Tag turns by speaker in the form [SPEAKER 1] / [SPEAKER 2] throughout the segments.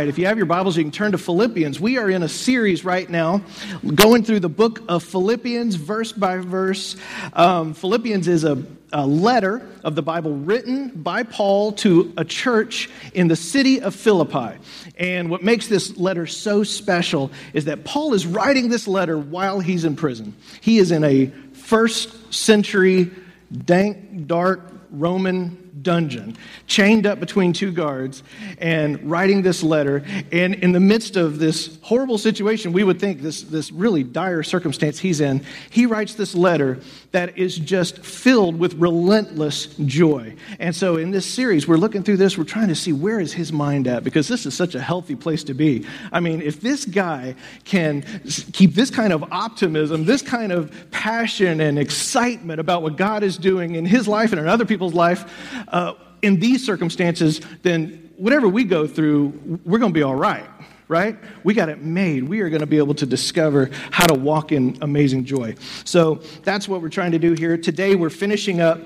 [SPEAKER 1] If you have your Bibles, you can turn to Philippians. We are in a series right now going through the book of Philippians, verse by verse. Um, Philippians is a, a, letter of the Bible written by Paul to a church in the city of Philippi. And what makes this letter so special is that Paul is writing this letter while he's in prison. He is in a first century, dank, dark Roman dungeon, chained up between two guards, and writing this letter. And in the midst of this horrible situation, we would think this, this really dire circumstance he's in, he writes this letter that is just filled with relentless joy. And so in this series, we're looking through this, we're trying to see where is his mind at, because this is such a healthy place to be. I mean, if this guy can keep this kind of optimism, this kind of passion and excitement about what God is doing in his life and in other people's life, uh, in these circumstances, then whatever we go through, we're going to be all right, right? We got it made. We are going to be able to discover how to walk in amazing joy. So that's what we're trying to do here. Today, we're finishing up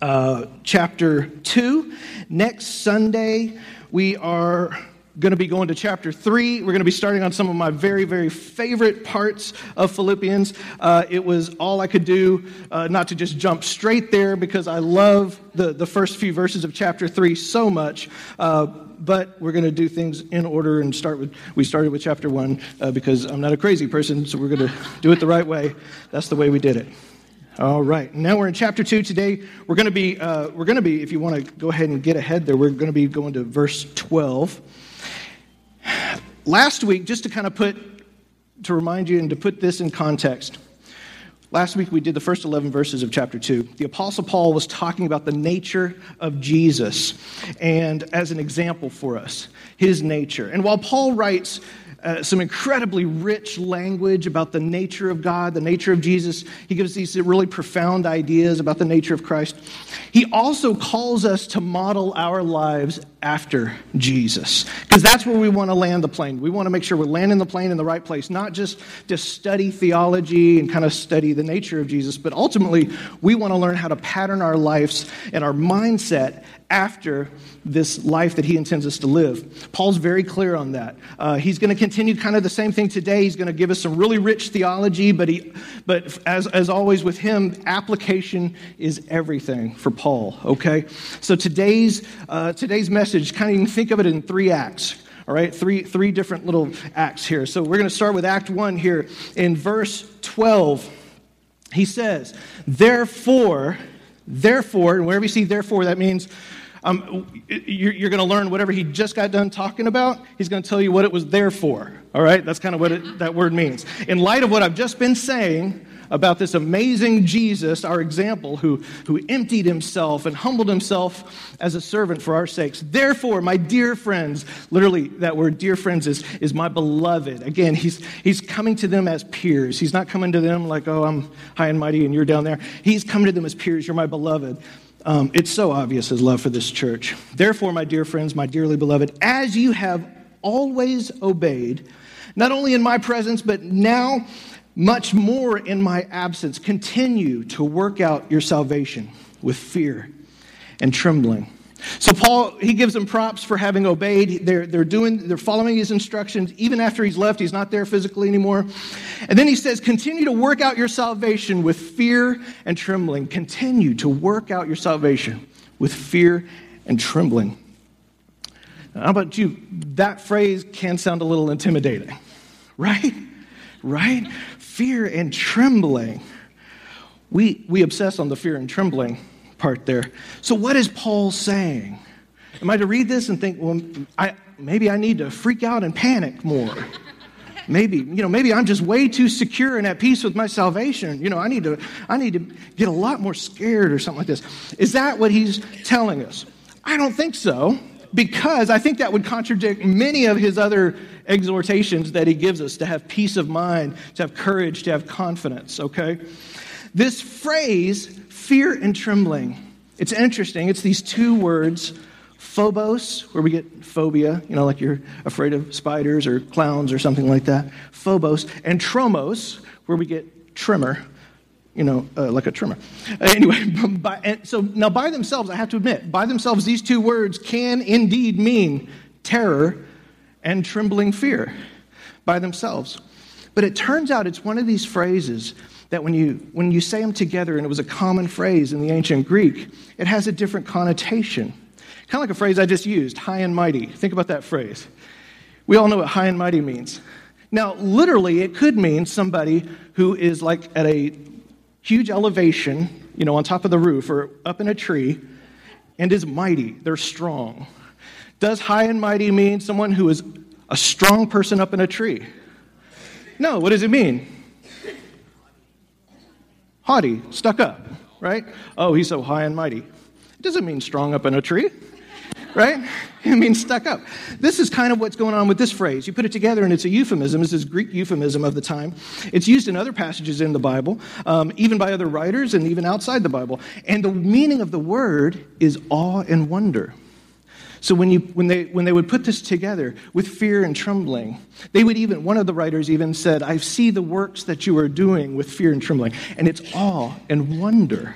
[SPEAKER 1] uh, chapter 2. Next Sunday, we are going to be going to chapter 3. We're going to be starting on some of my very, very favorite parts of Philippians. Uh, it was all I could do uh, not to just jump straight there because I love the, the first few verses of chapter 3 so much. Uh, but we're going to do things in order and start with, we started with chapter 1 uh, because I'm not a crazy person, so we're going to do it the right way. That's the way we did it. All right. Now we're in chapter two today. We're going to be, uh, we're going to be, if you want to go ahead and get ahead there, we're going to be going to verse 12. Last week, just to kind of put, to remind you and to put this in context, last week we did the first 11 verses of chapter 2. The Apostle Paul was talking about the nature of Jesus and as an example for us, his nature. And while Paul writes uh, some incredibly rich language about the nature of God, the nature of Jesus. He gives these really profound ideas about the nature of Christ. He also calls us to model our lives after Jesus, because that's where we want to land the plane. We want to make sure we're landing the plane in the right place, not just to study theology and kind of study the nature of Jesus, but ultimately we want to learn how to pattern our lives and our mindset after this life that he intends us to live. Paul's very clear on that. Uh, he's going to continue kind of the same thing today. He's going to give us some really rich theology, but, he, but as, as always with him, application is everything for Paul, okay? So today's, uh, today's message, kind of you can think of it in three acts. All right, three, three different little acts here. So we're going to start with Act 1 here. In verse 12, he says, Therefore, therefore, and wherever you see therefore, that means um, you're, you're going to learn whatever he just got done talking about. He's going to tell you what it was there for. All right? That's kind of what it, that word means. In light of what I've just been saying about this amazing Jesus, our example, who, who emptied himself and humbled himself as a servant for our sakes. Therefore, my dear friends, literally, that word dear friends is, is my beloved. Again, he's, he's coming to them as peers. He's not coming to them like, oh, I'm high and mighty and you're down there. He's coming to them as peers. You're my beloved. Um, it's so obvious his love for this church. Therefore, my dear friends, my dearly beloved, as you have always obeyed, not only in my presence, but now much more in my absence, continue to work out your salvation with fear and trembling. So Paul, he gives them props for having obeyed. They're, they're doing, they're following his instructions. Even after he's left, he's not there physically anymore. And then he says, continue to work out your salvation with fear and trembling. Continue to work out your salvation with fear and trembling. Now, how about you? That phrase can sound a little intimidating, right? Right? Fear and trembling. We, we obsess on the fear and trembling part there. So, what is Paul saying? Am I to read this and think, well, I, maybe I need to freak out and panic more? Maybe, you know, maybe I'm just way too secure and at peace with my salvation. You know, I need to, I need to get a lot more scared or something like this. Is that what he's telling us? I don't think so, because I think that would contradict many of his other exhortations that he gives us to have peace of mind, to have courage, to have confidence, okay? This phrase fear and trembling. It's interesting. It's these two words, phobos, where we get phobia, you know, like you're afraid of spiders or clowns or something like that. Phobos. And tromos, where we get tremor, you know, uh, like a tremor. Uh, anyway, by, so now by themselves, I have to admit, by themselves, these two words can indeed mean terror, and trembling fear by themselves. But it turns out it's one of these phrases that when you, when you say them together, and it was a common phrase in the ancient Greek, it has a different connotation. Kind of like a phrase I just used, high and mighty. Think about that phrase. We all know what high and mighty means. Now, literally, it could mean somebody who is like at a huge elevation, you know, on top of the roof or up in a tree, and is mighty. They're strong. Does high and mighty mean someone who is a strong person up in a tree? No, what does it mean? Haughty, stuck up, right? Oh, he's so high and mighty. It doesn't mean strong up in a tree right? It means stuck up. This is kind of what's going on with this phrase. You put it together and it's a euphemism. It's this Greek euphemism of the time. It's used in other passages in the Bible, um, even by other writers and even outside the Bible. And the meaning of the word is awe and wonder. So when, you, when, they, when they would put this together with fear and trembling, they would even, one of the writers even said, I see the works that you are doing with fear and trembling. And it's awe and wonder,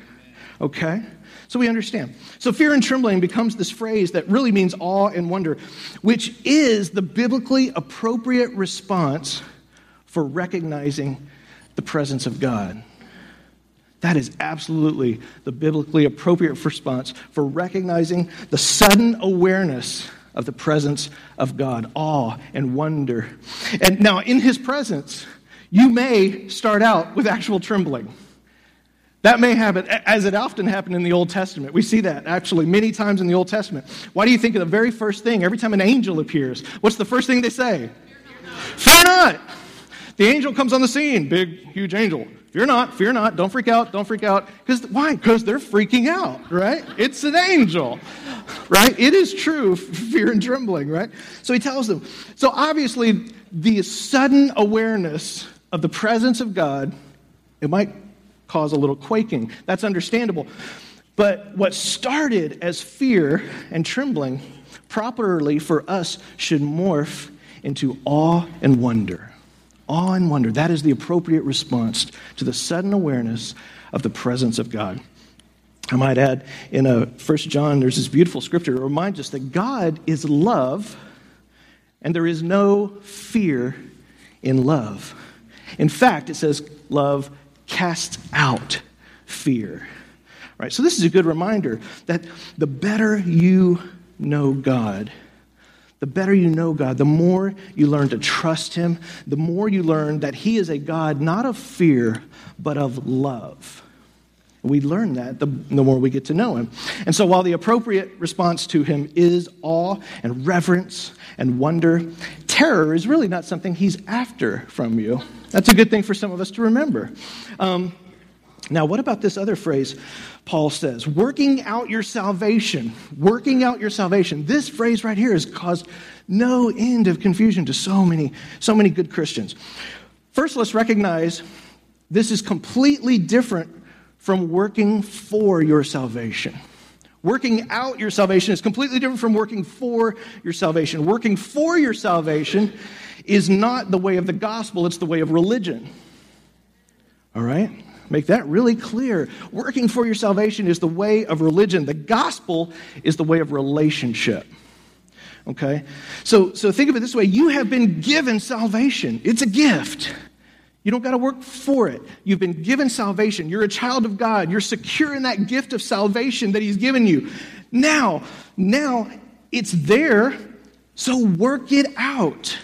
[SPEAKER 1] okay? So we understand. So fear and trembling becomes this phrase that really means awe and wonder, which is the biblically appropriate response for recognizing the presence of God. That is absolutely the biblically appropriate response for recognizing the sudden awareness of the presence of God, awe and wonder. And now, in his presence, you may start out with actual trembling. That may happen, as it often happened in the Old Testament. We see that actually many times in the Old Testament. Why do you think of the very first thing, every time an angel appears, what's the first thing they say? Fear not. Fear not. The angel comes on the scene, big, huge angel. Fear not, fear not, don't freak out, don't freak out. Because why? Because they're freaking out, right? It's an angel, right? It is true, fear and trembling, right? So he tells them. So obviously, the sudden awareness of the presence of God, it might cause a little quaking. That's understandable. But what started as fear and trembling, properly for us, should morph into awe and wonder. Awe and wonder. That is the appropriate response to the sudden awareness of the presence of God. I might add, in a, 1 John, there's this beautiful scripture that reminds us that God is love, and there is no fear in love. In fact, it says love casts out fear. Right? So this is a good reminder that the better you know God, the better you know God, the more you learn to trust Him, the more you learn that He is a God not of fear, but of love. We learn that the, the, more we get to know Him. And so, while the appropriate response to Him is awe and reverence and wonder, terror is really not something He's after from you. That's a good thing for some of us to remember. Um, now, what about this other phrase Paul says? Working out your salvation. Working out your salvation. This phrase right here has caused no end of confusion to so many, so many good Christians. First, let's recognize this is completely different from working for your salvation. Working out your salvation is completely different from working for your salvation. Working for your salvation is not the way of the gospel, it's the way of religion. All right? Make that really clear. Working for your salvation is the way of religion. The gospel is the way of relationship. Okay? So, so think of it this way you have been given salvation, it's a gift. You don't got to work for it. You've been given salvation. You're a child of God. You're secure in that gift of salvation that He's given you. Now, now it's there, so work it out.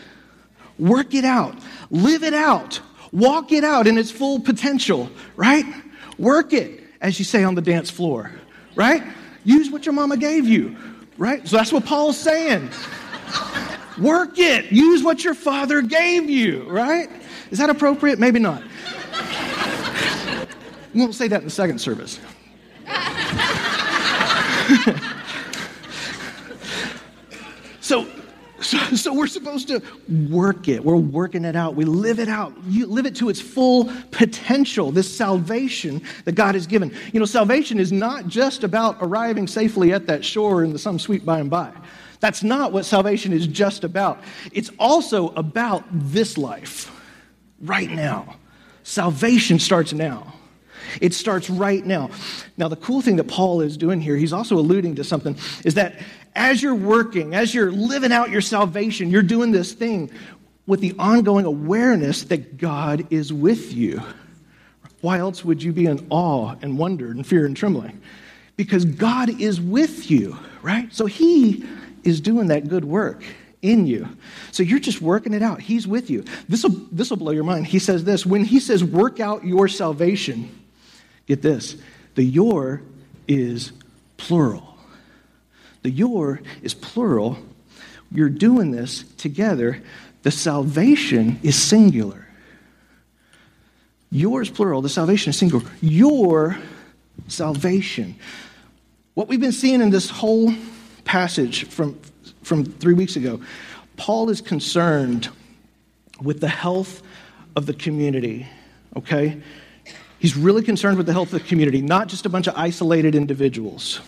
[SPEAKER 1] Work it out. Live it out. Walk it out in its full potential, right? Work it, as you say on the dance floor, right? Use what your mama gave you, right? So that's what Paul's saying. Work it. Use what your father gave you, right? Is that appropriate? Maybe not. We won't say that in the second service. so so, so, we're supposed to work it. We're working it out. We live it out. You live it to its full potential, this salvation that God has given. You know, salvation is not just about arriving safely at that shore in the some sweet by and by. That's not what salvation is just about. It's also about this life, right now. Salvation starts now. It starts right now. Now, the cool thing that Paul is doing here, he's also alluding to something, is that as you're working, as you're living out your salvation, you're doing this thing with the ongoing awareness that God is with you. Why else would you be in awe and wonder and fear and trembling? Because God is with you, right? So He is doing that good work in you. So you're just working it out. He's with you. This will this will blow your mind. He says this when he says work out your salvation, get this. The your is plural. The your is plural. You're doing this together. The salvation is singular. Yours plural, the salvation is singular. Your salvation. What we've been seeing in this whole passage from from three weeks ago. Paul is concerned with the health of the community, okay? He's really concerned with the health of the community, not just a bunch of isolated individuals.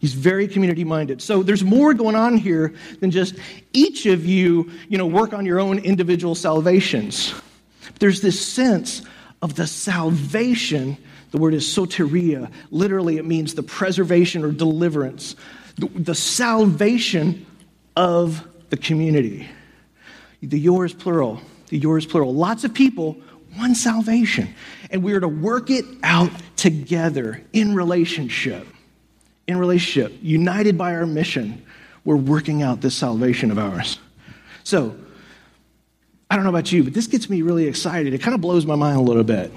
[SPEAKER 1] He's very community minded. So there's more going on here than just each of you, you know, work on your own individual salvations. There's this sense of the salvation. The word is soteria. Literally, it means the preservation or deliverance. The, the salvation of the community. The yours plural, the yours plural. Lots of people, one salvation. And we are to work it out together in relationship. In relationship, united by our mission, we're working out this salvation of ours. So, I don't know about you, but this gets me really excited. It kind of blows my mind a little bit.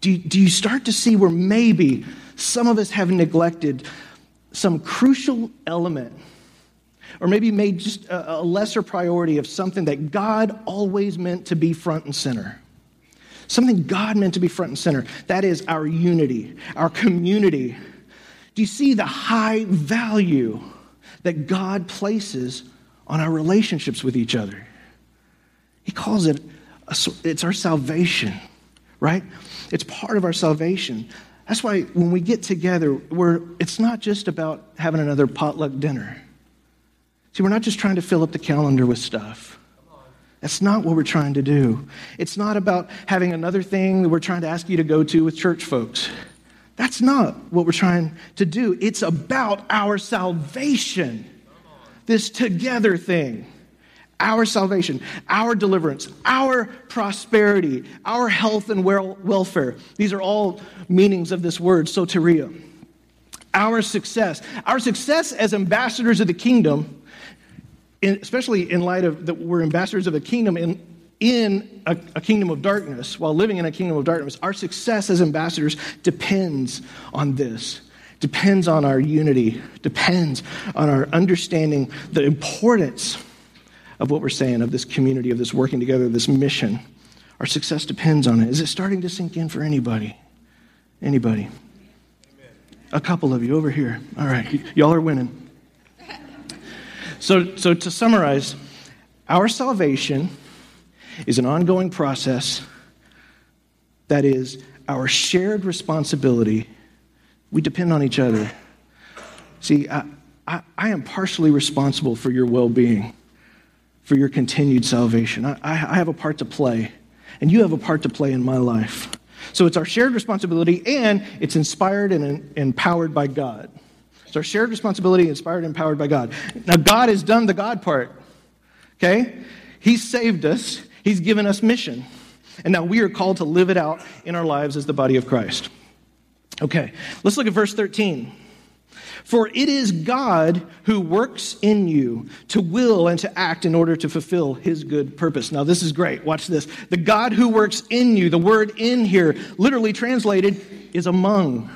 [SPEAKER 1] Do do you start to see where maybe some of us have neglected some crucial element or maybe made just a lesser priority of something that God always meant to be front and center. Something God meant to be front and center. That is our unity, our community. Do you see the high value that God places on our relationships with each other? He calls it, a, it's our salvation, right? It's part of our salvation. That's why when we get together, we're, it's not just about having another potluck dinner. See, we're not just trying to fill up the calendar with stuff. That's not what we're trying to do. It's not about having another thing that we're trying to ask you to go to with church folks. That's not what we're trying to do. It's about our salvation, this together thing. Our salvation, our deliverance, our prosperity, our health and welfare. These are all meanings of this word, soteria. Our success. Our success as ambassadors of the kingdom especially in light of that we're ambassadors of the kingdom in, in a, a, kingdom of darkness, while living in a kingdom of darkness, our success as ambassadors depends on this, depends on our unity, depends on our understanding the importance of what we're saying, of this community, of this working together, this mission. Our success depends on it. Is it starting to sink in for anybody? Anybody? A couple of you over here. All right, y- y'all are winning. So, so to summarize, our salvation is an ongoing process that is our shared responsibility. We depend on each other. See, I, I, I am partially responsible for your well being, for your continued salvation. I, I have a part to play, and you have a part to play in my life. So it's our shared responsibility, and it's inspired and empowered by God. It's our shared responsibility, inspired and empowered by God. Now, God has done the God part. Okay? He saved us, He's given us mission. And now we are called to live it out in our lives as the body of Christ. Okay, let's look at verse 13. For it is God who works in you to will and to act in order to fulfill his good purpose. Now, this is great. Watch this. The God who works in you, the word in here, literally translated, is among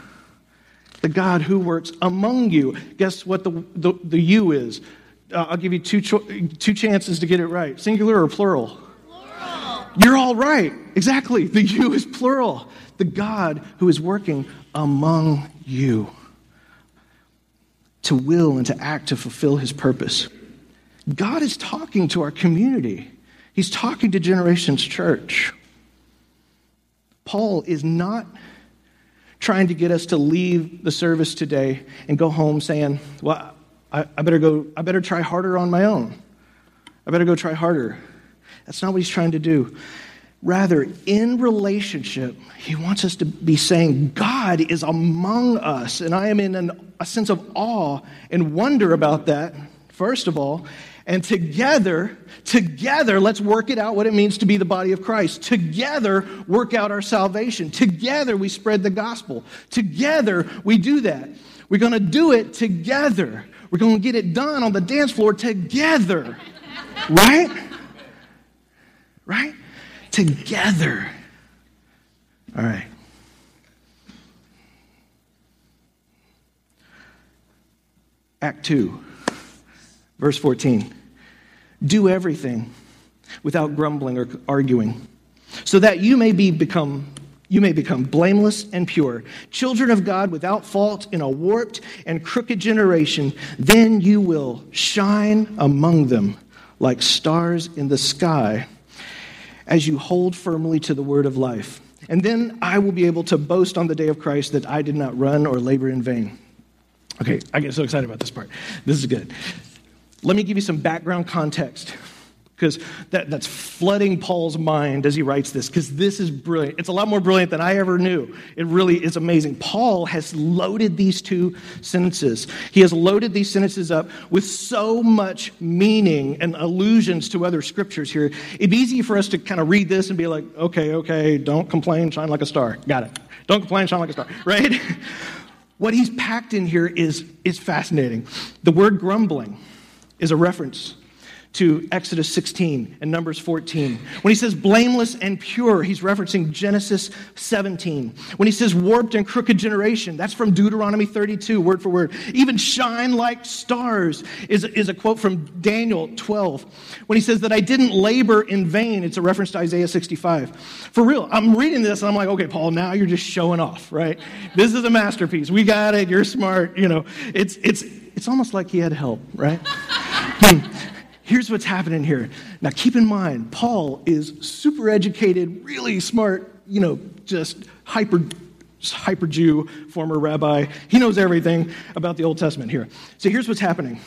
[SPEAKER 1] the God who works among you. Guess what the, the, the you is? Uh, I'll give you two, cho- two chances to get it right singular or plural? You're all right. Exactly. The you is plural. The God who is working among you to will and to act to fulfill his purpose. God is talking to our community, He's talking to Generations Church. Paul is not trying to get us to leave the service today and go home saying, Well, I, I, better go, I better try harder on my own. I better go try harder. That's not what he's trying to do. Rather, in relationship, he wants us to be saying, God is among us. And I am in an, a sense of awe and wonder about that, first of all. And together, together, let's work it out what it means to be the body of Christ. Together, work out our salvation. Together, we spread the gospel. Together, we do that. We're going to do it together. We're going to get it done on the dance floor together. right? Right? together. All right. Act 2, verse 14. Do everything without grumbling or arguing, so that you may be become you may become blameless and pure, children of God without fault in a warped and crooked generation. Then you will shine among them like stars in the sky as you hold firmly to the word of life. And then I will be able to boast on the day of Christ that I did not run or labor in vain. Okay, I get so excited about this part. This is good. Let me give you some background context because that, that's flooding Paul's mind as he writes this, because this is brilliant. It's a lot more brilliant than I ever knew. It really is amazing. Paul has loaded these two sentences. He has loaded these sentences up with so much meaning and allusions to other scriptures here. It'd be easy for us to kind of read this and be like, okay, okay, don't complain, shine like a star. Got it. Don't complain, shine like a star, right? what he's packed in here is, is fascinating. The word grumbling is a reference to Exodus 16 and Numbers 14. When he says blameless and pure, he's referencing Genesis 17. When he says warped and crooked generation, that's from Deuteronomy 32, word for word. Even shine like stars is, is a quote from Daniel 12. When he says that I didn't labor in vain, it's a reference to Isaiah 65. For real, I'm reading this and I'm like, okay, Paul, now you're just showing off, right? This is a masterpiece. We got it. You're smart. You know, it's, it's, it's almost like he had help, right? Hmm. Here's what's happening here. Now, keep in mind, Paul is super educated, really smart, you know, just hyper, hyper Jew, former rabbi. He knows everything about the Old Testament here. So here's what's happening.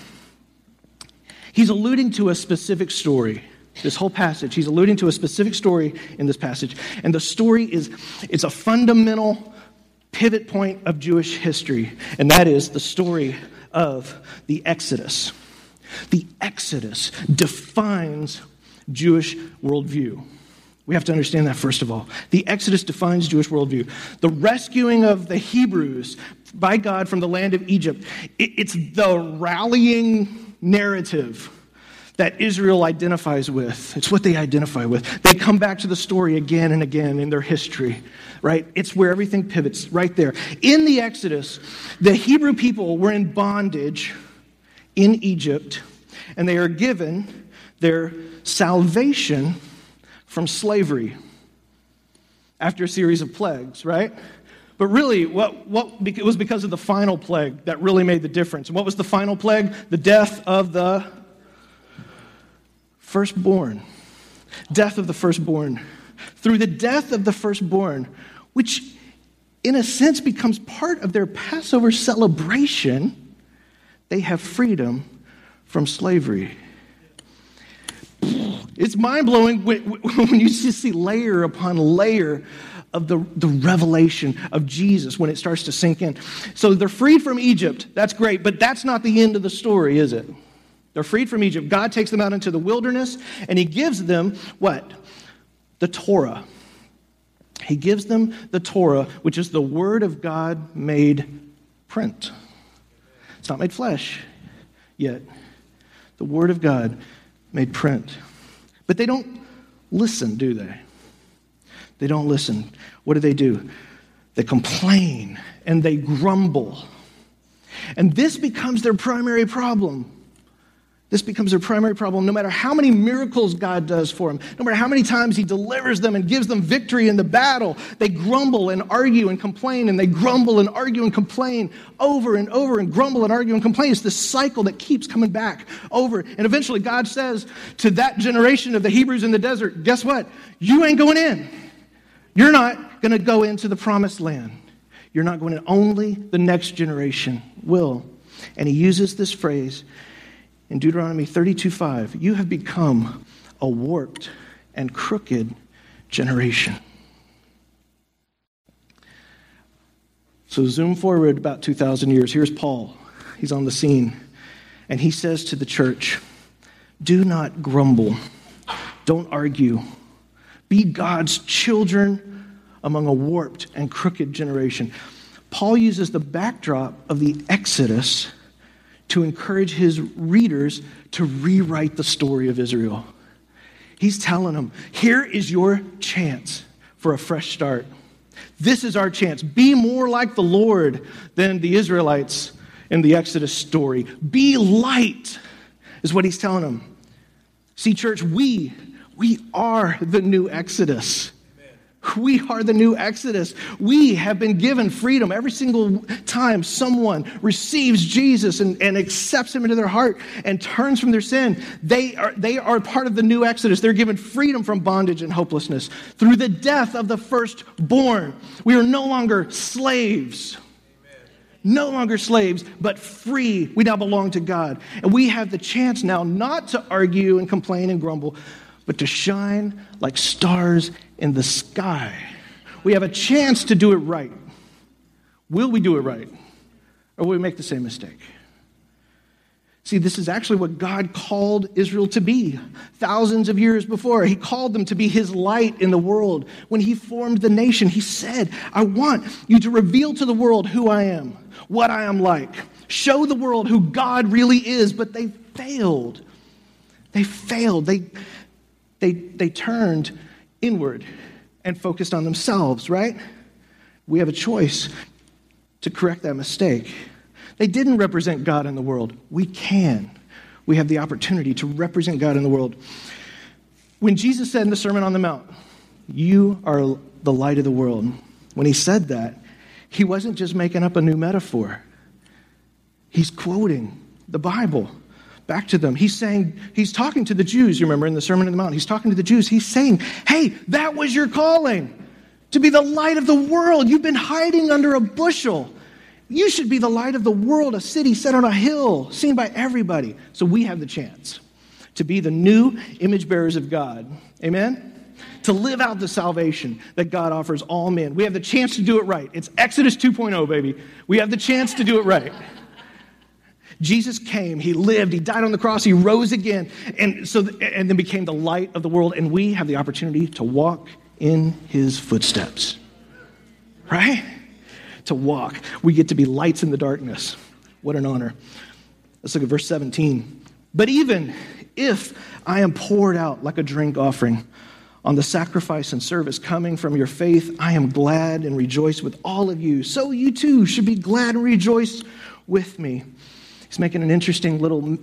[SPEAKER 1] He's alluding to a specific story. This whole passage, he's alluding to a specific story in this passage. And the story is it's a fundamental pivot point of Jewish history, and that is the story of the Exodus. The Exodus defines Jewish worldview. We have to understand that first of all. The Exodus defines Jewish worldview. The rescuing of the Hebrews by God from the land of Egypt, it's the rallying narrative that Israel identifies with. It's what they identify with. They come back to the story again and again in their history, right? It's where everything pivots right there. In the Exodus, the Hebrew people were in bondage in Egypt, and they are given their salvation from slavery after a series of plagues, right? But really, what, what, it was because of the final plague that really made the difference. And what was the final plague? The death of the firstborn. Death of the firstborn. Through the death of the firstborn, which in a sense becomes part of their Passover celebration, they have freedom from slavery. It's mind blowing when you just see layer upon layer of the, the revelation of Jesus when it starts to sink in. So they're freed from Egypt. That's great, but that's not the end of the story, is it? They're freed from Egypt. God takes them out into the wilderness and He gives them what? The Torah. He gives them the Torah, which is the Word of God made print. It's not made flesh yet. The Word of God made print. But they don't listen, do they? They don't listen. What do they do? They complain and they grumble. And this becomes their primary problem. This becomes their primary problem. No matter how many miracles God does for them, no matter how many times He delivers them and gives them victory in the battle, they grumble and argue and complain, and they grumble and argue and complain over and over and grumble and argue and complain. It's this cycle that keeps coming back over. And eventually, God says to that generation of the Hebrews in the desert, Guess what? You ain't going in. You're not going to go into the promised land. You're not going in. Only the next generation will. And He uses this phrase in Deuteronomy 32 5, you have become a warped and crooked generation. So, zoom forward about 2,000 years. Here's Paul. He's on the scene. And he says to the church, Do not grumble, don't argue. Be God's children among a warped and crooked generation. Paul uses the backdrop of the Exodus to encourage his readers to rewrite the story of Israel. He's telling them, Here is your chance for a fresh start. This is our chance. Be more like the Lord than the Israelites in the Exodus story. Be light, is what he's telling them. See, church, we, we are the new Exodus. We are the new Exodus. We have been given freedom every single time someone receives Jesus and, and, accepts him into their heart and turns from their sin. They are, they are part of the new Exodus. They're given freedom from bondage and hopelessness through the death of the firstborn. We are no longer slaves. No longer slaves, but free. We now belong to God. And we have the chance now not to argue and complain and grumble, but to shine like stars in the sky. We have a chance to do it right. Will we do it right? Or will we make the same mistake? See, this is actually what God called Israel to be thousands of years before. He called them to be His light in the world. When He formed the nation, He said, I want you to reveal to the world who I am, what I am like. Show the world who God really is. But they failed. They failed. They, they, they turned inward and focused on themselves, right? We have a choice to correct that mistake. They didn't represent God in the world. We can. We have the opportunity to represent God in the world. When Jesus said in the Sermon on the Mount, You are the light of the world, when he said that, he wasn't just making up a new metaphor, he's quoting the Bible back to them. He's saying, he's talking to the Jews, you remember in the Sermon on the Mount. He's talking to the Jews. He's saying, hey, that was your calling to be the light of the world. You've been hiding under a bushel. You should be the light of the world, a city set on a hill, seen by everybody. So we have the chance to be the new image bearers of God. Amen? To live out the salvation that God offers all men. We have the chance to do it right. It's Exodus 2.0, baby. We have the chance to do it right. Jesus came, he lived, he died on the cross, he rose again, and so and then became the light of the world and we have the opportunity to walk in his footsteps. Right? To walk. We get to be lights in the darkness. What an honor. Let's look at verse 17. But even if I am poured out like a drink offering on the sacrifice and service coming from your faith, I am glad and rejoice with all of you. So you too should be glad and rejoice with me. He's making an interesting little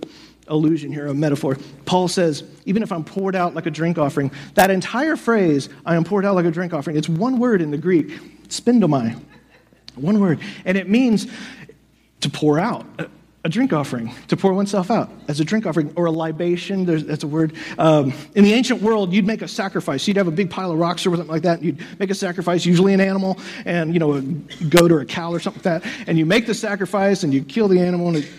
[SPEAKER 1] allusion here, a metaphor. Paul says, even if I'm poured out like a drink offering, that entire phrase, I am poured out like a drink offering, it's one word in the Greek, spindomai. One word. And it means to pour out. A, drink offering, to pour oneself out as a drink offering, or a libation, that's a word. Um, in the ancient world, you'd make a sacrifice. You'd have a big pile of rocks or something like that, and you'd make a sacrifice, usually an animal, and, you know, a goat or a cow or something like that, and you make the sacrifice, and you kill the animal, and it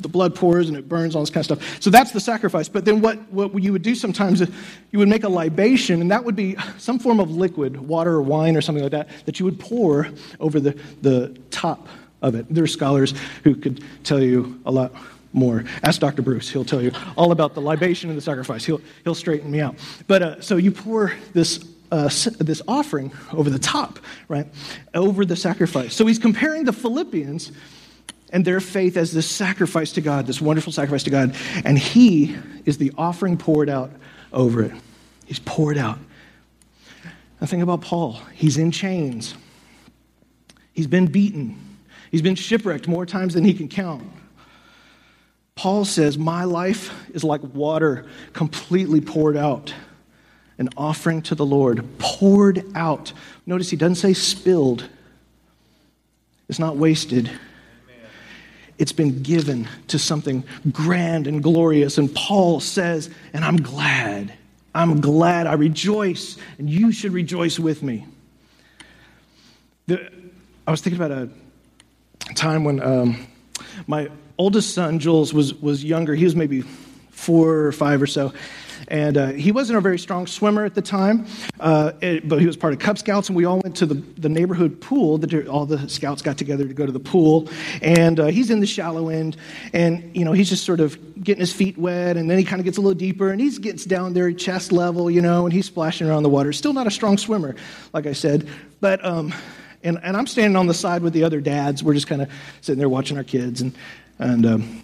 [SPEAKER 1] the blood pours and it burns, all this kind of stuff. So that's the sacrifice. But then what, what you would do sometimes, is you would make a libation, and that would be some form of liquid, water or wine or something like that, that you would pour over the, the top of it. There are scholars who could tell you a lot more. Ask Dr. Bruce. He'll tell you all about the libation and the sacrifice. He'll, he'll straighten me out. But uh, so you pour this uh, this offering over the top, right? Over the sacrifice. So he's comparing the Philippians and their faith as this sacrifice to God, this wonderful sacrifice to God. And He is the offering poured out over it. He's poured out. Now, think about Paul. He's in chains, he's been beaten, he's been shipwrecked more times than he can count. Paul says, My life is like water completely poured out, an offering to the Lord, poured out. Notice he doesn't say spilled, it's not wasted it's been given to something grand and glorious. And Paul says, and I'm glad. I'm glad. I rejoice, and you should rejoice with me. The, I was thinking about a time when um, my oldest son, Jules, was, was younger. He was maybe four or five or so. And uh, he wasn't a very strong swimmer at the time, uh, it, but he was part of Cub Scouts, and we all went to the, the neighborhood pool. The, all the scouts got together to go to the pool. And uh, he's in the shallow end, and, you know, he's just sort of getting his feet wet, and then he kind of gets a little deeper, and he gets down there chest level, you know, and he's splashing around the water. Still not a strong swimmer, like I said, but. Um, and, and I'm standing on the side with the other dads. We're just kind of sitting there watching our kids. And, and um,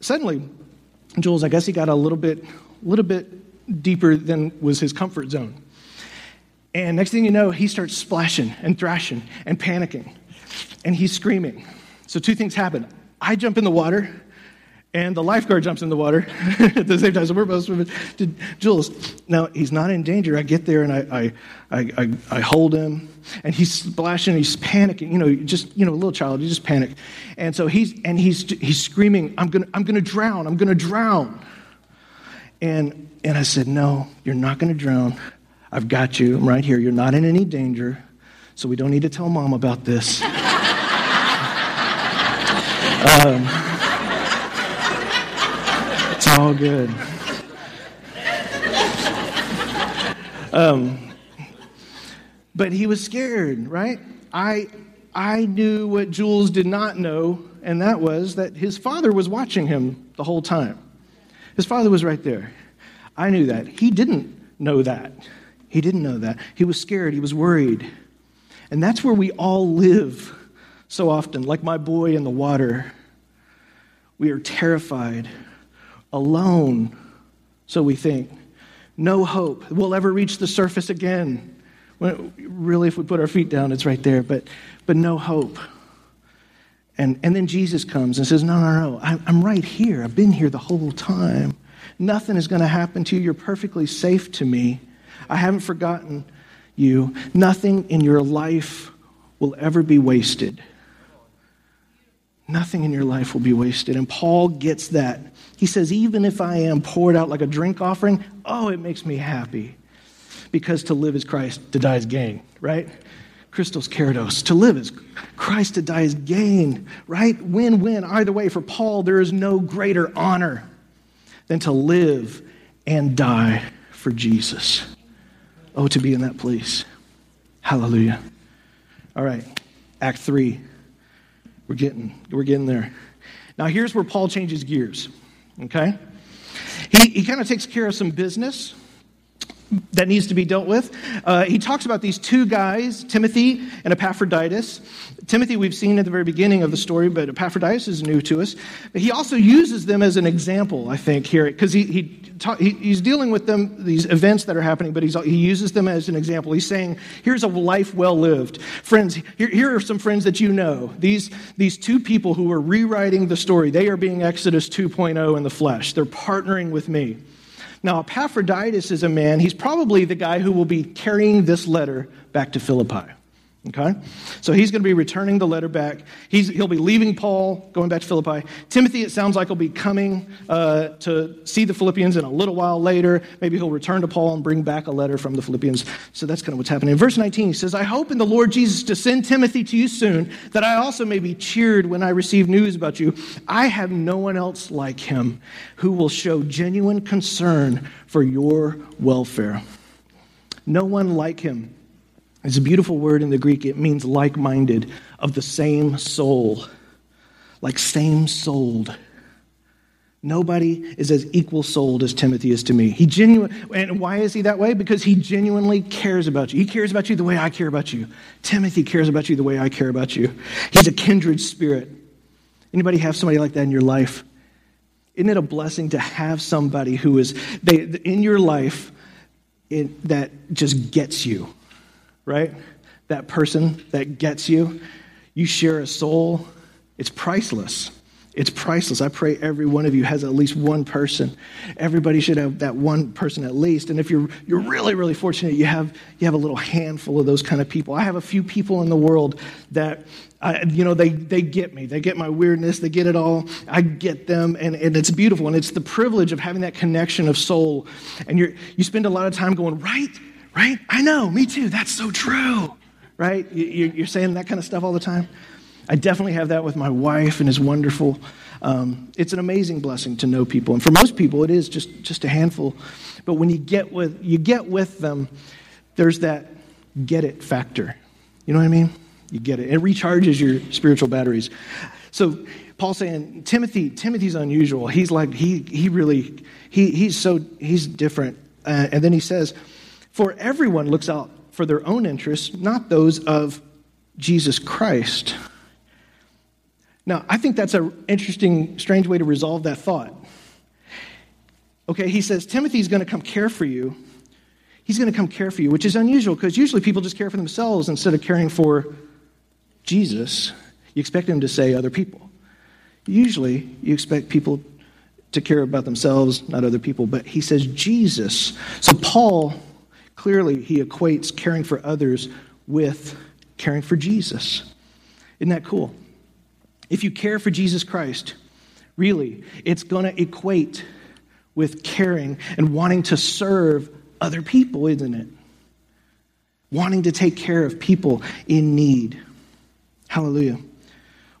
[SPEAKER 1] suddenly, Jules, I guess he got a little bit, little bit deeper than was his comfort zone. And next thing you know, he starts splashing and thrashing and panicking. And he's screaming. So, two things happen. I jump in the water, and the lifeguard jumps in the water at the same time. So we're both swimming to Jules. Now he's not in danger. I get there and I, I, I, I, hold him, and he's splashing. And he's panicking. You know, just you know, a little child. You just panic, and so he's and he's he's screaming, "I'm gonna I'm gonna drown! I'm gonna drown!" And and I said, "No, you're not gonna drown. I've got you. I'm right here. You're not in any danger, so we don't need to tell mom about this." um, all good. Um, but he was scared, right? I, I knew what Jules did not know, and that was that his father was watching him the whole time. His father was right there. I knew that. He didn't know that. He didn't know that. He was scared. He was worried. And that's where we all live so often, like my boy in the water. We are terrified alone, so we think. No hope. We'll ever reach the surface again. Really, if we put our feet down, it's right there, but, but no hope. And, and then Jesus comes and says, No, no, no, I'm, right here. I've been here the whole time. Nothing is going to happen to you. You're perfectly safe to me. I haven't forgotten you. Nothing in your life will ever be wasted. Nothing in your life will be wasted. And Paul gets that he says, Even if I am poured out like a drink offering, oh, it makes me happy. Because to live is Christ, to die is gain, right? Christos Keratos. To live is Christ, to die is gain, right? Win win. Either way, for Paul, there is no greater honor than to live and die for Jesus. Oh, to be in that place. Hallelujah. All right, Act 3. We're getting, we're getting there. Now, here's where Paul changes gears. Okay? He, he kind of takes care of some business that needs to be dealt with. Uh, he talks about these two guys, Timothy and Epaphroditus. Timothy, we've seen at the very beginning of the story, but Epaphroditus is new to us. But he also uses them as an example, I think, here, because he, he, talk, he, he's dealing with them, these events that are happening, but he uses them as an example. He's saying, here's a life well lived. Friends, here, here are some friends that you know. These, these two people who are rewriting the story, they are being Exodus 2.0 in the flesh. They're partnering with me. Now, Epaphroditus is a man, he's probably the guy who will be carrying this letter back to Philippi. Okay? So he's going to be returning the letter back. He's, he'll be leaving Paul, going back to Philippi. Timothy, it sounds like, will be coming uh, to see the Philippians in a little while later. Maybe he'll return to Paul and bring back a letter from the Philippians. So that's kind of what's happening. In verse 19, he says, I hope in the Lord Jesus to send Timothy to you soon, that I also may be cheered when I receive news about you. I have no one else like him who will show genuine concern for your welfare. No one like him it's a beautiful word in the Greek. It means like minded, of the same soul, like same souled. Nobody is as equal souled as Timothy is to me. He genuine, and why is he that way? Because he genuinely cares about you. He cares about you the way I care about you. Timothy cares about you the way I care about you. He's a kindred spirit. Anybody have somebody like that in your life? Isn't it a blessing to have somebody who is they, in your life it, that just gets you? Right? That person that gets you. You share a soul. It's priceless. It's priceless. I pray every one of you has at least one person. Everybody should have that one person at least. And if you're you're really really fortunate, you have you have a little handful of those kind of people. I have a few people in the world that I, you know they they get me. They get my weirdness. They get it all. I get them, and, and it's beautiful. And it's the privilege of having that connection of soul. And you you spend a lot of time going right right? I know, me too. That's so true, right? You're saying that kind of stuff all the time. I definitely have that with my wife, and it's wonderful. Um, it's an amazing blessing to know people, and for most people, it is just just a handful. But when you get with you get with them, there's that get it factor. You know what I mean? You get it. It recharges your spiritual batteries. So Paul's saying Timothy. Timothy's unusual. He's like he he really he he's so he's different. Uh, and then he says, "For everyone looks out for their own interests, not those of Jesus Christ." Now, I think that's an interesting, strange way to resolve that thought. Okay, he says Timothy's going to come care for you. He's going to come care for you, which is unusual because usually people just care for themselves instead of caring for Jesus. You expect him to say other people. Usually, you expect people to care about themselves, not other people, but he says Jesus. So, Paul clearly he equates caring for others with caring for Jesus. Isn't that cool? If you care for Jesus Christ, really, it's going to equate with caring and wanting to serve other people, isn't it? Wanting to take care of people in need. Hallelujah.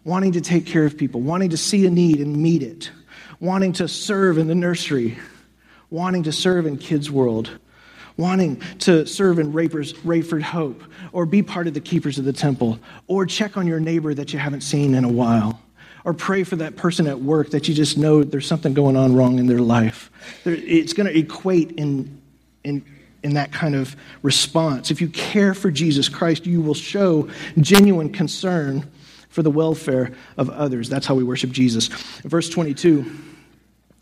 [SPEAKER 1] Wanting to take care of people, wanting to see a need and meet it, wanting to serve in the nursery, wanting to serve in Kids World, wanting to serve in Rapers, Rayford Hope, or be part of the keepers of the temple, or check on your neighbor that you haven't seen in a while, or pray for that person at work that you just know there's something going on wrong in their life. It's going to equate in, in, in that kind of response. If you care for Jesus Christ, you will show genuine concern for the welfare of others. That's how we worship Jesus. Verse 22.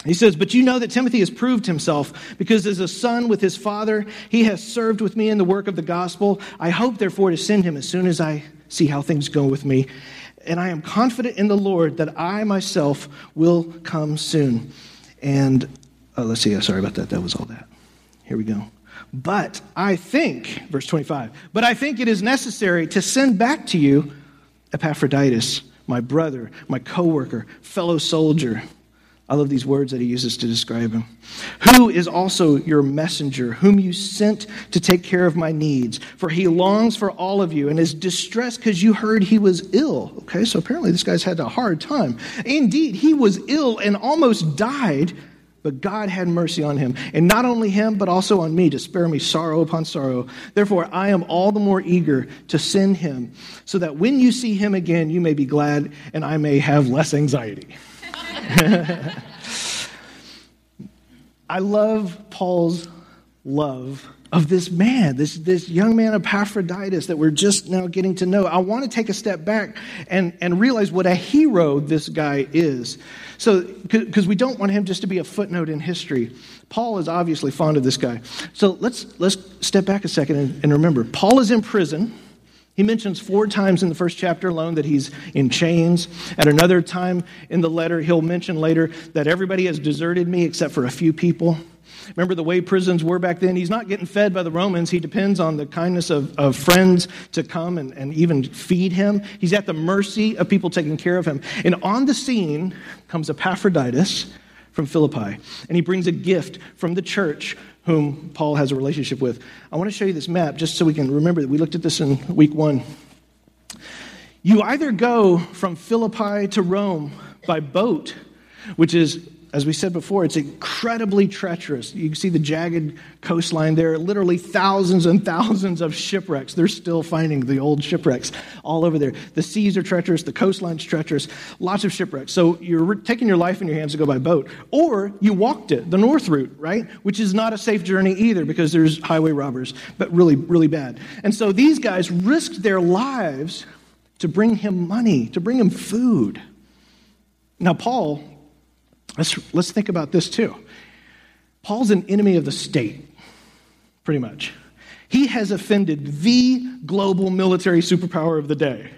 [SPEAKER 1] He says, But you know that Timothy has proved himself, because as a son with his father, he has served with me in the work of the gospel. I hope, therefore, to send him as soon as I see how things go with me. And I am confident in the Lord that I myself will come soon. And uh, let's see, sorry about that. That was all that. Here we go. But I think, verse 25, but I think it is necessary to send back to you Epaphroditus, my brother, my co worker, fellow soldier I love these words that he uses to describe him. Who is also your messenger, whom you sent to take care of my needs? For he longs for all of you and is distressed because you heard he was ill. Okay, so apparently this guy's had a hard time. Indeed, he was ill and almost died, but God had mercy on him. And not only him, but also on me to spare me sorrow upon sorrow. Therefore, I am all the more eager to send him, so that when you see him again, you may be glad and I may have less anxiety. I love Paul's love of this man, this, this young man Epaphroditus that we're just now getting to know. I want to take a step back and, and realize what a hero this guy is. So, because we don't want him just to be a footnote in history. Paul is obviously fond of this guy. So let's, let's step back a second and, and remember Paul is in prison. He mentions four times in the first chapter alone that he's in chains. At another time in the letter, he'll mention later that everybody has deserted me except for a few people. Remember the way prisons were back then? He's not getting fed by the Romans. He depends on the kindness of, of friends to come and, and even feed him. He's at the mercy of people taking care of him. And on the scene comes Epaphroditus from Philippi, and he brings a gift from the church whom Paul has a relationship with. I want to show you this map just so we can remember that we looked at this in week one. You either go from Philippi to Rome by boat, which is as we said before, it's incredibly treacherous. You can see the jagged coastline there, literally thousands and thousands of shipwrecks. They're still finding the old shipwrecks all over there. The seas are treacherous, the coastline's treacherous, lots of shipwrecks. So you're taking your life in your hands to go by boat. Or you walked it, the north route, right? Which is not a safe journey either because there's highway robbers, but really, really bad. And so these guys risked their lives to bring him money, to bring him food. Now, Paul Let's, let's think about this too. Paul's an enemy of the state, pretty much. He has offended the global military superpower of the day.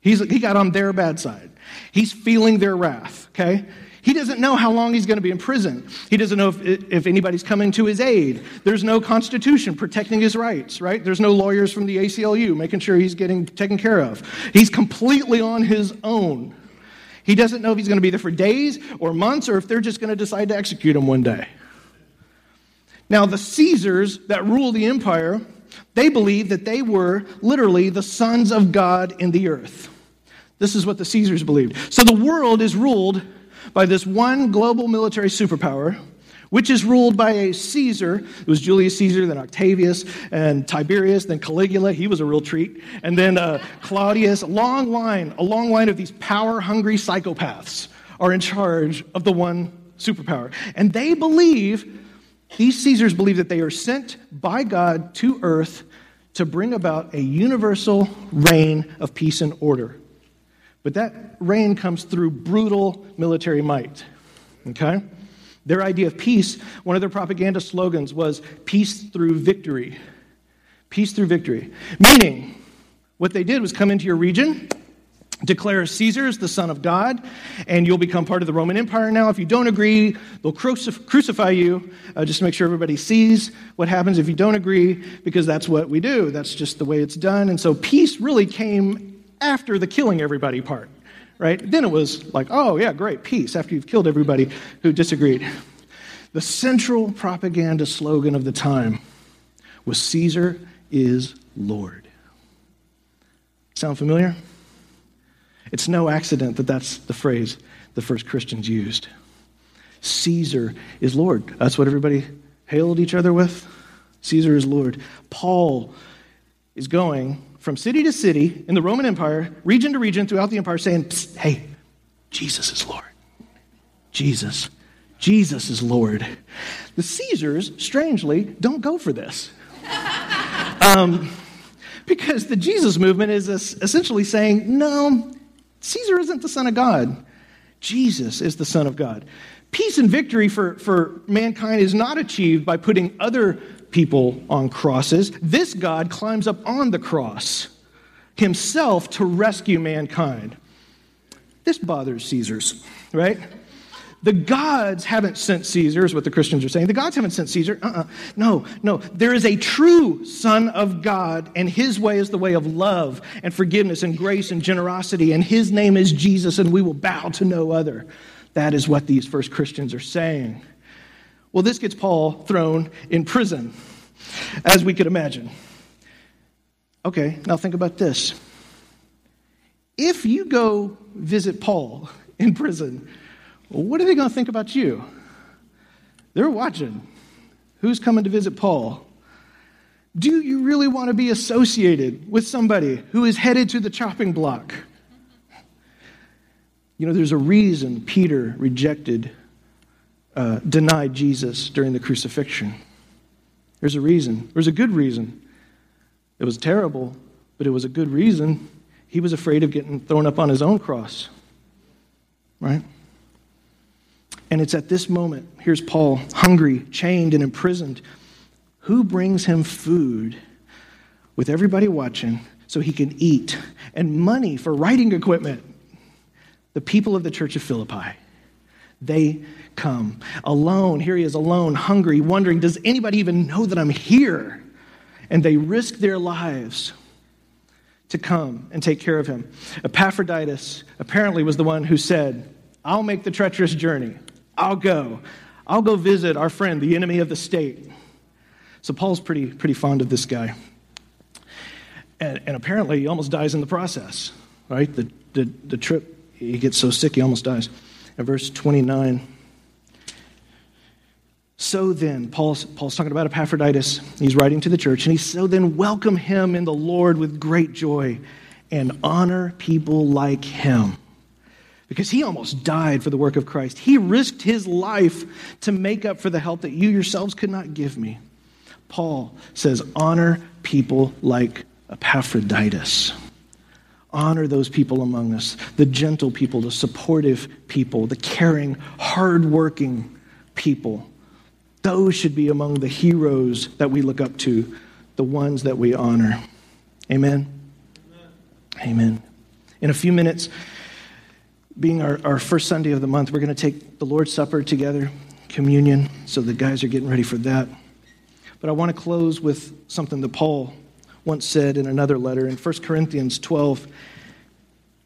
[SPEAKER 1] He's, he got on their bad side. He's feeling their wrath, okay? He doesn't know how long he's going to be in prison. He doesn't know if, if anybody's coming to his aid. There's no constitution protecting his rights, right? There's no lawyers from the ACLU making sure he's getting taken care of. He's completely on his own. He doesn't know if he's going to be there for days or months or if they're just going to decide to execute him one day. Now, the Caesars that rule the empire, they believed that they were literally the sons of God in the earth. This is what the Caesars believed. So the world is ruled by this one global military superpower, which is ruled by a Caesar. It was Julius Caesar, then Octavius, and Tiberius, then Caligula. He was a real treat. And then uh, Claudius. A long line, a long line of these power hungry psychopaths are in charge of the one superpower. And they believe, these Caesars believe that they are sent by God to earth to bring about a universal reign of peace and order. But that reign comes through brutal military might. Okay? Their idea of peace, one of their propaganda slogans was peace through victory. Peace through victory. Meaning, what they did was come into your region, declare Caesar is the Son of God, and you'll become part of the Roman Empire now. If you don't agree, they'll crucif- crucify you, uh, just to make sure everybody sees what happens if you don't agree, because that's what we do. That's just the way it's done. And so peace really came after the killing everybody part right? Then it was like, oh, yeah, great, peace, after you've killed everybody who disagreed. The central propaganda slogan of the time was Caesar is Lord. Sound familiar? It's no accident that that's the phrase the first Christians used. Caesar is Lord. That's what everybody hailed each other with. Caesar is Lord. Paul is going from city to city in the Roman Empire, region to region throughout the empire, saying, hey, Jesus is Lord. Jesus. Jesus is Lord. The Caesars, strangely, don't go for this. um, because the Jesus movement is essentially saying, no, Caesar isn't the Son of God. Jesus is the Son of God. Peace and victory for, for mankind is not achieved by putting other people on crosses. This God climbs up on the cross himself to rescue mankind. This bothers Caesars, right? The gods haven't sent Caesar, is what the Christians are saying. The gods haven't sent Caesar. Uh-uh. No, no. There is a true Son of God, and his way is the way of love and forgiveness and grace and generosity, and his name is Jesus, and we will bow to no other. That is what these first Christians are saying. Well, this gets Paul thrown in prison, as we could imagine. Okay, now think about this. If you go visit Paul in prison, what are they going to think about you? They're watching. Who's coming to visit Paul? Do you really want to be associated with somebody who is headed to the chopping block? You know, there's a reason Peter rejected uh, denied Jesus during the crucifixion. There's a reason. There's a good reason. It was terrible, but it was a good reason. He was afraid of getting thrown up on his own cross. Right? And it's at this moment, here's Paul, hungry, chained, and imprisoned. Who brings him food with everybody watching so he can eat and money for writing equipment? The people of the church of Philippi. They come alone. Here he is alone, hungry, wondering, does anybody even know that I'm here? And they risk their lives to come and take care of him. Epaphroditus apparently was the one who said, I'll make the treacherous journey. I'll go. I'll go visit our friend, the enemy of the state. So Paul's pretty, pretty fond of this guy. And, and apparently he almost dies in the process, right? The, the, the trip, he gets so sick he almost dies. In verse 29, so then, Paul's, Paul's talking about Epaphroditus. He's writing to the church, and he so then welcome him in the Lord with great joy and honor people like him. Because he almost died for the work of Christ. He risked his life to make up for the help that you yourselves could not give me. Paul says, honor people like Epaphroditus. Honor those people among us, the gentle people, the supportive people, the caring, hardworking people those should be among the heroes that we look up to, the ones that we honor. Amen? Amen. Amen. In a few minutes, being our, our first Sunday of the month, we're going to take the Lord's Supper together, communion. So the guys are getting ready for that. But I want to close with something that Paul once said in another letter in 1 Corinthians 12.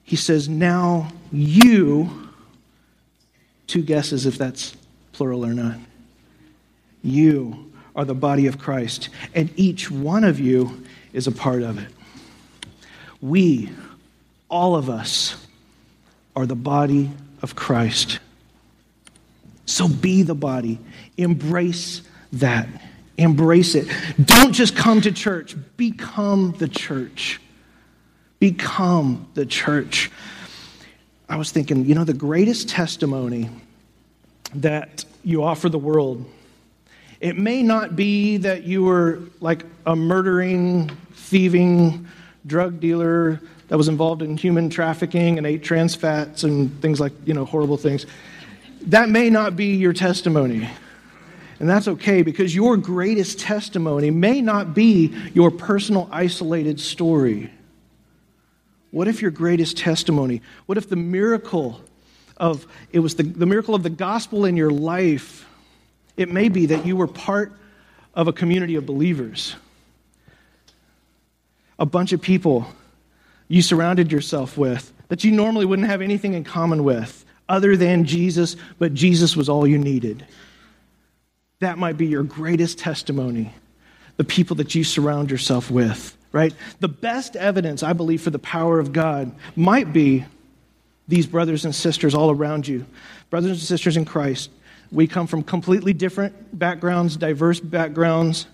[SPEAKER 1] He says, Now you, two guesses if that's plural or not. You are the body of Christ, and each one of you is a part of it. We, all of us are the body of Christ. So be the body. Embrace that. Embrace it. Don't just come to church, become the church. Become the church. I was thinking, you know, the greatest testimony that you offer the world, it may not be that you were like a murdering, thieving drug dealer that was involved in human trafficking and ate trans fats and things like, you know, horrible things. That may not be your testimony. And that's okay because your greatest testimony may not be your personal isolated story. What if your greatest testimony, what if the miracle of, it was the, the miracle of the gospel in your life, it may be that you were part of a community of believers. A bunch of people you surrounded yourself with that you normally wouldn't have anything in common with other than Jesus, but Jesus was all you needed. That might be your greatest testimony, the people that you surround yourself with, right? The best evidence, I believe, for the power of God might be these brothers and sisters all around you. Brothers and sisters in Christ, we come from completely different backgrounds, diverse backgrounds.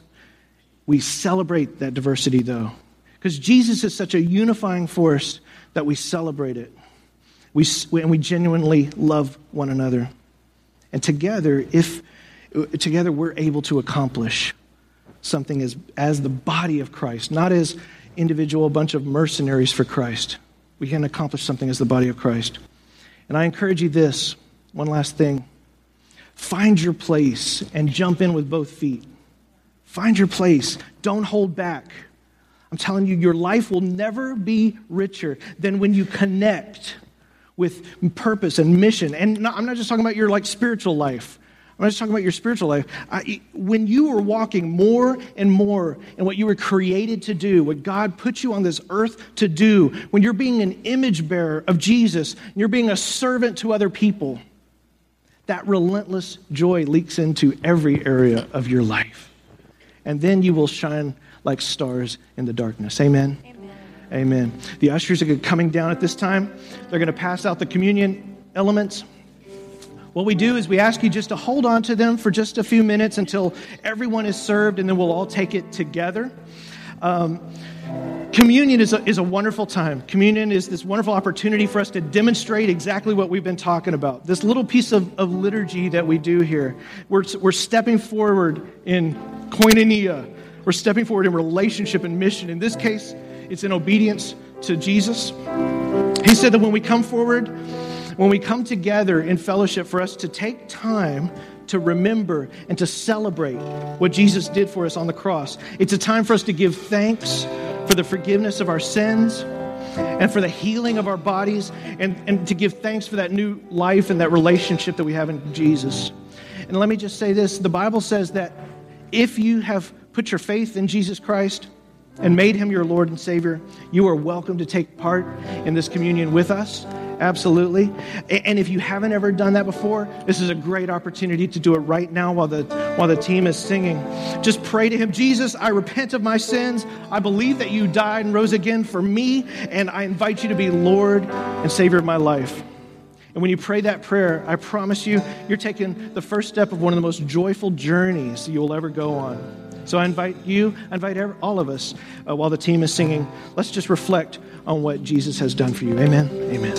[SPEAKER 1] We celebrate that diversity, though, because Jesus is such a unifying force that we celebrate it. We, and we genuinely love one another. And together, if together we're able to accomplish something as, as the body of Christ, not as individual bunch of mercenaries for Christ. We can accomplish something as the body of Christ. And I encourage you this one last thing find your place and jump in with both feet. Find your place. Don't hold back. I'm telling you, your life will never be richer than when you connect with purpose and mission. And I'm not just talking about your like spiritual life. I'm not just talking about your spiritual life. I, when you were walking more and more in what you were created to do, what God put you on this earth to do, when you're being an image bearer of Jesus, and you're being a servant to other people, that relentless joy leaks into every area of your life. And then you will shine like stars in the darkness. Amen. Amen. Amen. The ushers are coming down at this time. They're going to pass out the communion elements. What we do is we ask you just to hold on to them for just a few minutes until everyone is served, and then we'll all take it together. Um, communion is a, is a wonderful time. Communion is this wonderful opportunity for us to demonstrate exactly what we've been talking about. This little piece of, of liturgy that we do here. We're, we're stepping forward in koinonia, we're stepping forward in relationship and mission. In this case, it's in obedience to Jesus. He said that when we come forward, when we come together in fellowship for us to take time to remember and to celebrate what Jesus did for us on the cross. It's a time for us to give thanks for the forgiveness of our sins and for the healing of our bodies and, and to give thanks for that new life and that relationship that we have in Jesus. And let me just say this the Bible says that if you have put your faith in Jesus Christ, and made him your Lord and Savior, you are welcome to take part in this communion with us. Absolutely. And if you haven't ever done that before, this is a great opportunity to do it right now while the, while the team is singing. Just pray to Him Jesus, I repent of my sins. I believe that you died and rose again for me, and I invite you to be Lord and Savior of my life. And when you pray that prayer, I promise you, you're taking the first step of one of the most joyful journeys you will ever go on. So I invite you, I invite all of us, uh, while the team is singing, let's just reflect on what Jesus has done for you. Amen. Amen.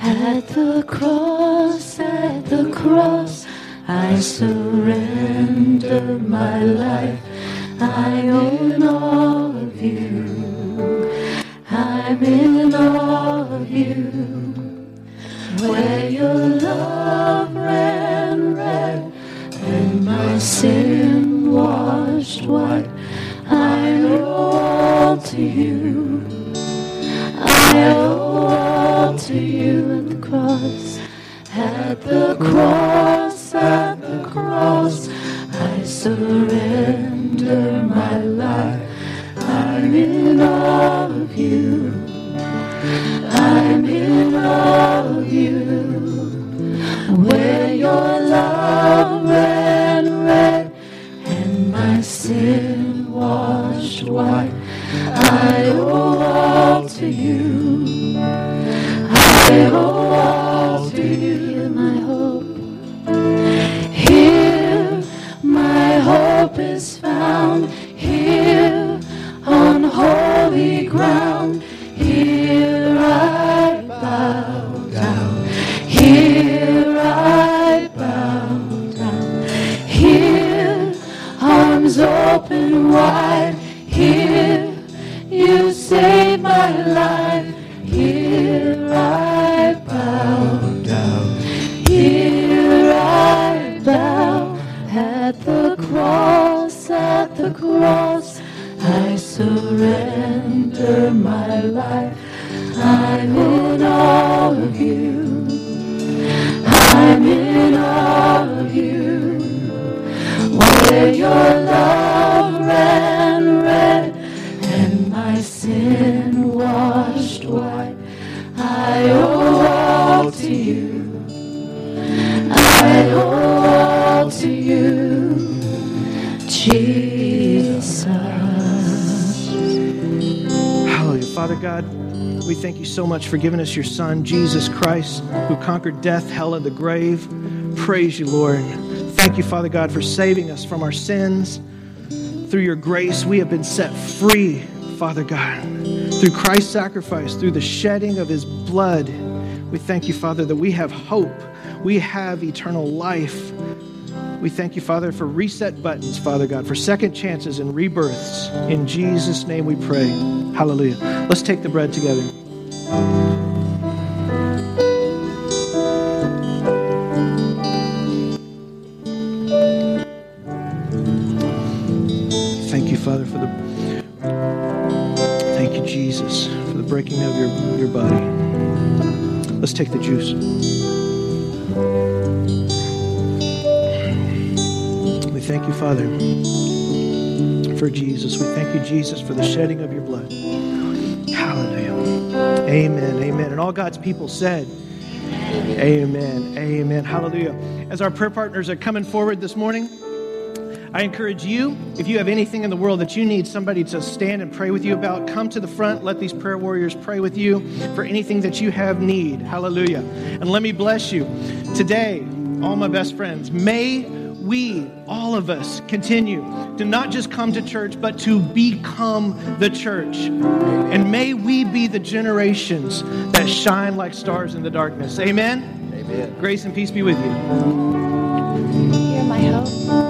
[SPEAKER 2] At the cross, at the cross, I surrender my life. I and washed white, I owe all to you. I owe all to you. Hear my hope. Here my hope is found.
[SPEAKER 1] So much for giving us your Son, Jesus Christ, who conquered death, hell, and the grave. Praise you, Lord. Thank you, Father God, for saving us from our sins. Through your grace, we have been set free, Father God. Through Christ's sacrifice, through the shedding of his blood, we thank you, Father, that we have hope. We have eternal life. We thank you, Father, for reset buttons, Father God, for second chances and rebirths. In Jesus' name we pray. Hallelujah. Let's take the bread together. Thank you, Father, for the. Thank you, Jesus, for the breaking of your, your body. Let's take the juice. We thank you, Father, for Jesus. We thank you, Jesus, for the shedding of your blood. Hallelujah. Amen. Amen. And all God's people said, Amen. Amen. Hallelujah. As our prayer partners are coming forward this morning, I encourage you, if you have anything in the world that you need somebody to stand and pray with you about, come to the front. Let these prayer warriors pray with you for anything that you have need. Hallelujah. And let me bless you. Today, all my best friends, may we, all of us, continue to not just come to church, but to become the church. And may we be the generations that shine like stars in the darkness. Amen.
[SPEAKER 3] Amen.
[SPEAKER 1] Grace and peace be with you.
[SPEAKER 2] You're my hope.